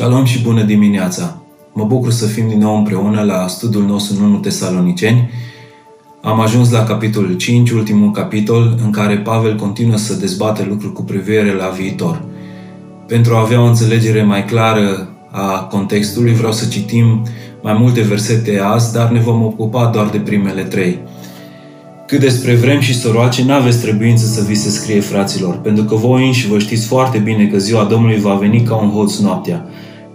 Shalom și bună dimineața! Mă bucur să fim din nou împreună la studiul nostru în 1 Tesaloniceni. Am ajuns la capitolul 5, ultimul capitol, în care Pavel continuă să dezbate lucruri cu privire la viitor. Pentru a avea o înțelegere mai clară a contextului, vreau să citim mai multe versete azi, dar ne vom ocupa doar de primele trei. Cât despre vrem și soroace, n-aveți trebuință să vi se scrie, fraților, pentru că voi înși vă știți foarte bine că ziua Domnului va veni ca un hoț noaptea.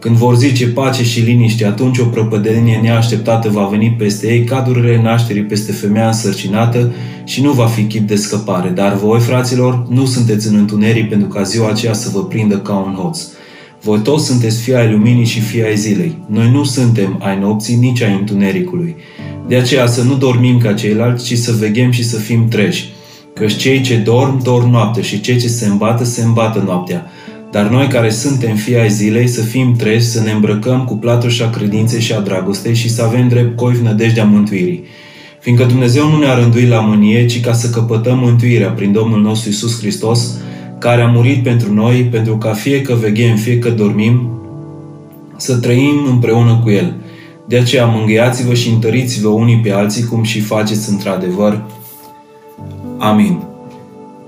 Când vor zice pace și liniște, atunci o prăpădenie neașteptată va veni peste ei, ca dururile nașterii peste femeia însărcinată și nu va fi chip de scăpare. Dar voi, fraților, nu sunteți în întuneric pentru ca ziua aceea să vă prindă ca un hoț. Voi toți sunteți fii ai luminii și fii ai zilei. Noi nu suntem ai nopții, nici ai întunericului. De aceea să nu dormim ca ceilalți, ci să veghem și să fim treji. Căci cei ce dorm, dorm noapte și cei ce se îmbată, se îmbată noaptea. Dar noi care suntem fii ai zilei, să fim treji, să ne îmbrăcăm cu platoșa credinței și a dragostei și să avem drept coif nădejdea mântuirii. Fiindcă Dumnezeu nu ne-a rânduit la mânie, ci ca să căpătăm mântuirea prin Domnul nostru Isus Hristos, care a murit pentru noi, pentru ca fie că veghem, fie că dormim, să trăim împreună cu El – de aceea mângâiați-vă și întăriți-vă unii pe alții, cum și faceți într-adevăr. Amin.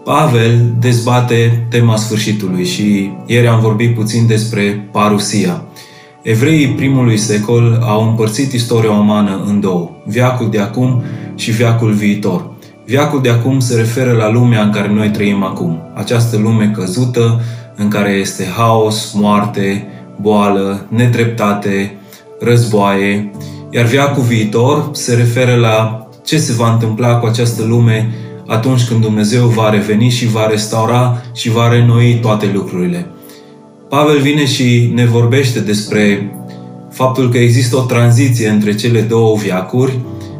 Pavel dezbate tema sfârșitului și ieri am vorbit puțin despre parusia. Evreii primului secol au împărțit istoria umană în două, viacul de acum și viacul viitor. Viacul de acum se referă la lumea în care noi trăim acum. Această lume căzută, în care este haos, moarte, boală, nedreptate, războaie, iar viacul viitor se referă la ce se va întâmpla cu această lume atunci când Dumnezeu va reveni și va restaura și va renoi toate lucrurile. Pavel vine și ne vorbește despre faptul că există o tranziție între cele două viacuri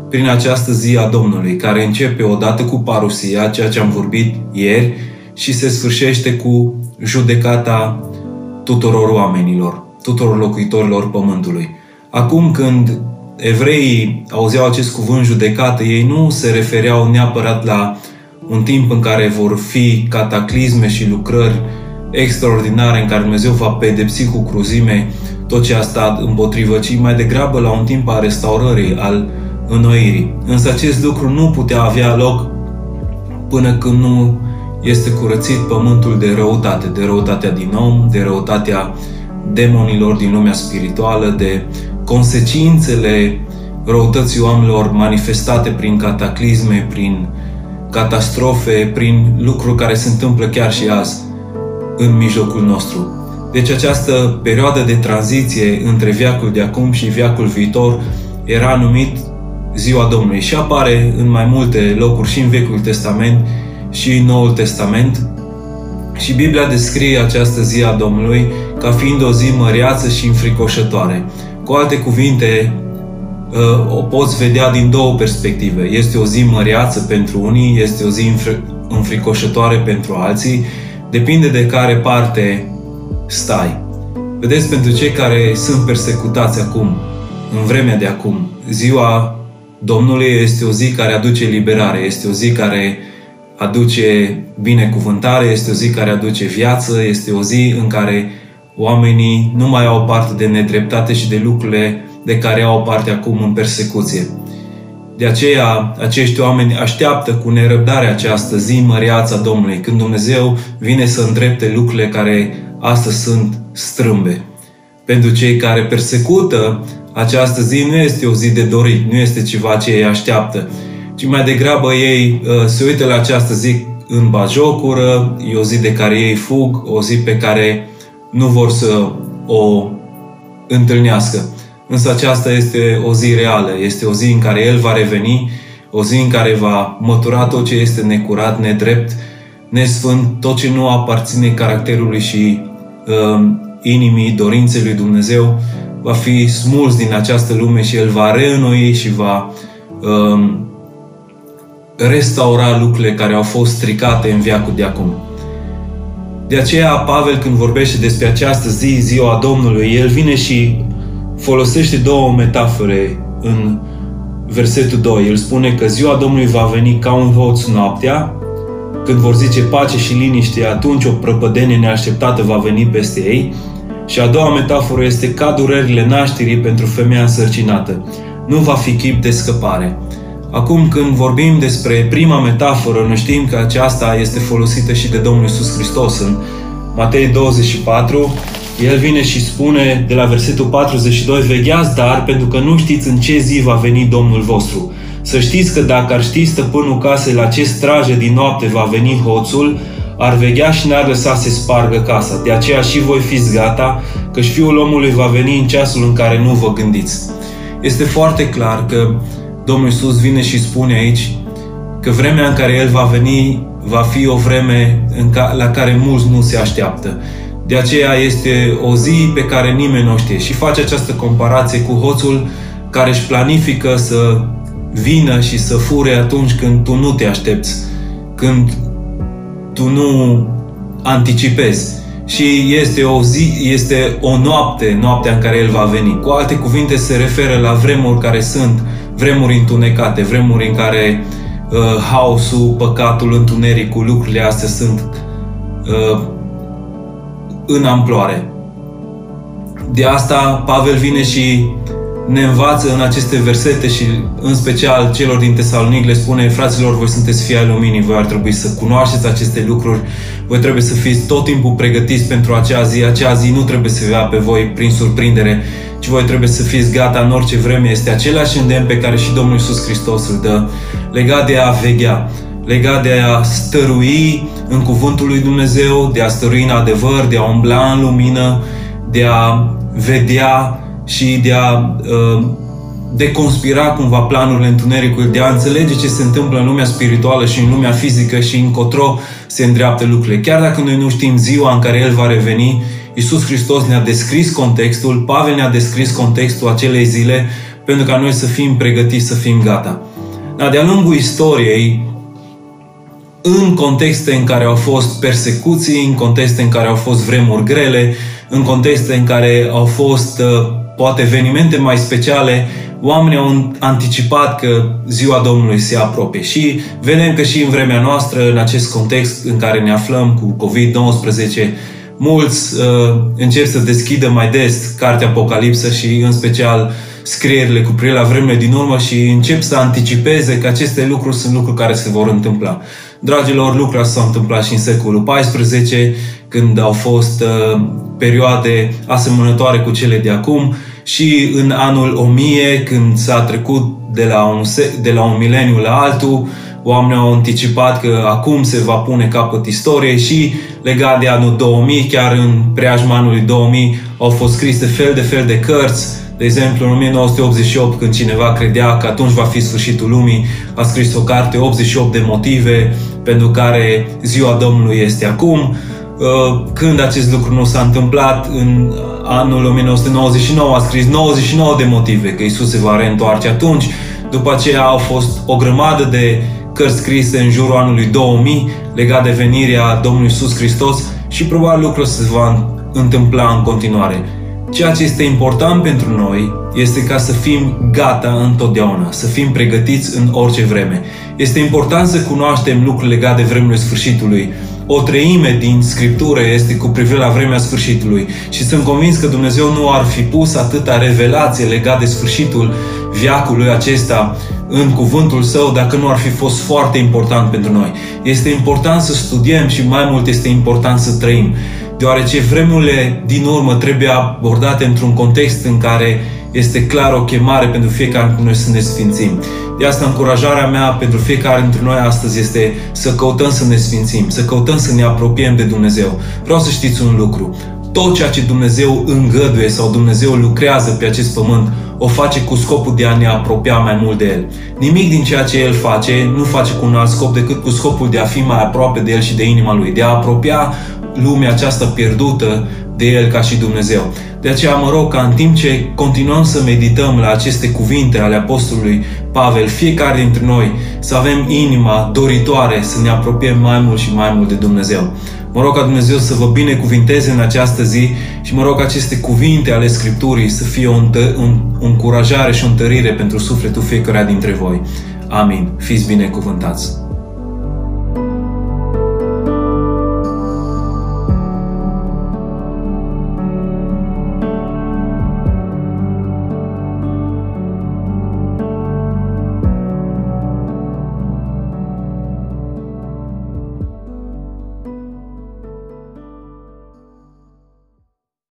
prin această zi a Domnului, care începe odată cu parusia, ceea ce am vorbit ieri, și se sfârșește cu judecata tuturor oamenilor, tuturor locuitorilor pământului. Acum când evreii auzeau acest cuvânt judecată, ei nu se refereau neapărat la un timp în care vor fi cataclisme și lucrări extraordinare în care Dumnezeu va pedepsi cu cruzime tot ce a stat împotrivă, ci mai degrabă la un timp al restaurării, al înnoirii. Însă acest lucru nu putea avea loc până când nu este curățit pământul de răutate, de răutatea din om, de răutatea demonilor din lumea spirituală, de consecințele răutății oamenilor manifestate prin cataclisme, prin catastrofe, prin lucruri care se întâmplă chiar și azi în mijlocul nostru. Deci această perioadă de tranziție între viacul de acum și viacul viitor era numit Ziua Domnului și apare în mai multe locuri și în Vechiul Testament și în Noul Testament. Și Biblia descrie această zi a Domnului ca fiind o zi măreață și înfricoșătoare. Cu alte cuvinte, ă, o poți vedea din două perspective. Este o zi măreață pentru unii, este o zi înfricoșătoare pentru alții, depinde de care parte stai. Vedeți, pentru cei care sunt persecutați acum, în vremea de acum, ziua Domnului este o zi care aduce liberare, este o zi care aduce binecuvântare, este o zi care aduce viață, este o zi în care oamenii nu mai au parte de nedreptate și de lucrurile de care au parte acum în persecuție. De aceea, acești oameni așteaptă cu nerăbdare această zi măreața Domnului, când Dumnezeu vine să îndrepte lucrurile care astăzi sunt strâmbe. Pentru cei care persecută, această zi nu este o zi de dorit, nu este ceva ce ei așteaptă, ci mai degrabă ei uh, se uită la această zi în bajocură, e o zi de care ei fug, o zi pe care nu vor să o întâlnească. Însă aceasta este o zi reală, este o zi în care El va reveni, o zi în care va mătura tot ce este necurat, nedrept, nesfânt, tot ce nu aparține caracterului și uh, inimii, dorinței lui Dumnezeu, va fi smuls din această lume și El va reînnoi și va uh, restaura lucrurile care au fost stricate în viacul de acum. De aceea Pavel când vorbește despre această zi, ziua Domnului, el vine și folosește două metafore în versetul 2. El spune că ziua Domnului va veni ca un hoț noaptea, când vor zice pace și liniște, atunci o prăpădenie neașteptată va veni peste ei. Și a doua metaforă este ca durerile nașterii pentru femeia însărcinată. Nu va fi chip de scăpare. Acum când vorbim despre prima metaforă, noi știm că aceasta este folosită și de Domnul Isus Hristos în Matei 24. El vine și spune de la versetul 42, Vegheați dar, pentru că nu știți în ce zi va veni Domnul vostru. Să știți că dacă ar ști stăpânul casei la ce straje din noapte va veni hoțul, ar veghea și n-ar lăsa să spargă casa. De aceea și voi fiți gata, și Fiul omului va veni în ceasul în care nu vă gândiți. Este foarte clar că Domnul Iisus vine și spune aici că vremea în care El va veni va fi o vreme în ca, la care mulți nu se așteaptă. De aceea este o zi pe care nimeni nu știe și face această comparație cu hoțul care își planifică să vină și să fure atunci când tu nu te aștepți, când tu nu anticipezi. Și este o zi, este o noapte, noaptea în care El va veni. Cu alte cuvinte, se referă la vremuri care sunt vremuri întunecate, vremuri în care uh, haosul, păcatul, întunericul, lucrurile astea sunt uh, în amploare. De asta Pavel vine și ne învață în aceste versete și în special celor din Tesalonic le spune fraților, voi sunteți fii ai luminii, voi ar trebui să cunoașteți aceste lucruri, voi trebuie să fiți tot timpul pregătiți pentru acea zi, acea zi nu trebuie să vă pe voi prin surprindere, ci voi trebuie să fiți gata în orice vreme. Este același îndemn pe care și Domnul Iisus Hristos îl dă, legat de a veghea, legat de a stărui în cuvântul lui Dumnezeu, de a stărui în adevăr, de a umbla în lumină, de a vedea și de a uh, de conspira cumva planurile întunericului, de a înțelege ce se întâmplă în lumea spirituală și în lumea fizică și încotro se îndreaptă lucrurile. Chiar dacă noi nu știm ziua în care El va reveni, Iisus Hristos ne-a descris contextul, Pavel ne-a descris contextul acelei zile pentru ca noi să fim pregătiți, să fim gata. Dar de-a lungul istoriei, în contexte în care au fost persecuții, în contexte în care au fost vremuri grele, în contexte în care au fost uh, poate evenimente mai speciale, oamenii au anticipat că ziua Domnului se apropie. Și vedem că și în vremea noastră, în acest context în care ne aflăm cu COVID-19, mulți uh, încep să deschidă mai des cartea Apocalipsă și în special scrierile cu privire la vremurile din urmă și încep să anticipeze că aceste lucruri sunt lucruri care se vor întâmpla. Dragilor, lucrurile s-au întâmplat și în secolul XIV, când au fost uh, perioade asemănătoare cu cele de acum și în anul 1000, când s-a trecut de la un, de la un mileniu la altul, oamenii au anticipat că acum se va pune capăt istoriei și legat de anul 2000, chiar în preajma anului 2000, au fost scrise fel de fel de cărți. De exemplu, în 1988, când cineva credea că atunci va fi sfârșitul lumii, a scris o carte 88 de motive pentru care ziua Domnului este acum. Uh, când acest lucru nu s-a întâmplat, în anul 1999 a scris 99 de motive că Isus se va reîntoarce atunci. După aceea au fost o grămadă de cărți scrise în jurul anului 2000 legat de venirea Domnului Isus Hristos și probabil lucrul se va întâmpla în continuare. Ceea ce este important pentru noi este ca să fim gata întotdeauna, să fim pregătiți în orice vreme. Este important să cunoaștem lucruri legate de vremurile sfârșitului, o treime din Scriptură este cu privire la vremea sfârșitului și sunt convins că Dumnezeu nu ar fi pus atâta revelație legat de sfârșitul viacului acesta în cuvântul său dacă nu ar fi fost foarte important pentru noi. Este important să studiem și mai mult este important să trăim, deoarece vremurile din urmă trebuie abordate într-un context în care este clar o chemare pentru fiecare dintre noi să ne sfințim. De asta încurajarea mea pentru fiecare dintre noi astăzi este să căutăm să ne sfințim, să căutăm să ne apropiem de Dumnezeu. Vreau să știți un lucru. Tot ceea ce Dumnezeu îngăduie sau Dumnezeu lucrează pe acest pământ, o face cu scopul de a ne apropia mai mult de El. Nimic din ceea ce El face nu face cu un alt scop decât cu scopul de a fi mai aproape de El și de inima Lui, de a apropia lumea aceasta pierdută de El ca și Dumnezeu. De aceea mă rog ca în timp ce continuăm să medităm la aceste cuvinte ale Apostolului Pavel, fiecare dintre noi să avem inima doritoare să ne apropiem mai mult și mai mult de Dumnezeu. Mă rog ca Dumnezeu să vă binecuvinteze în această zi și mă rog ca aceste cuvinte ale Scripturii să fie o, întă- un, o încurajare și o întărire pentru sufletul fiecăruia dintre voi. Amin. Fiți binecuvântați!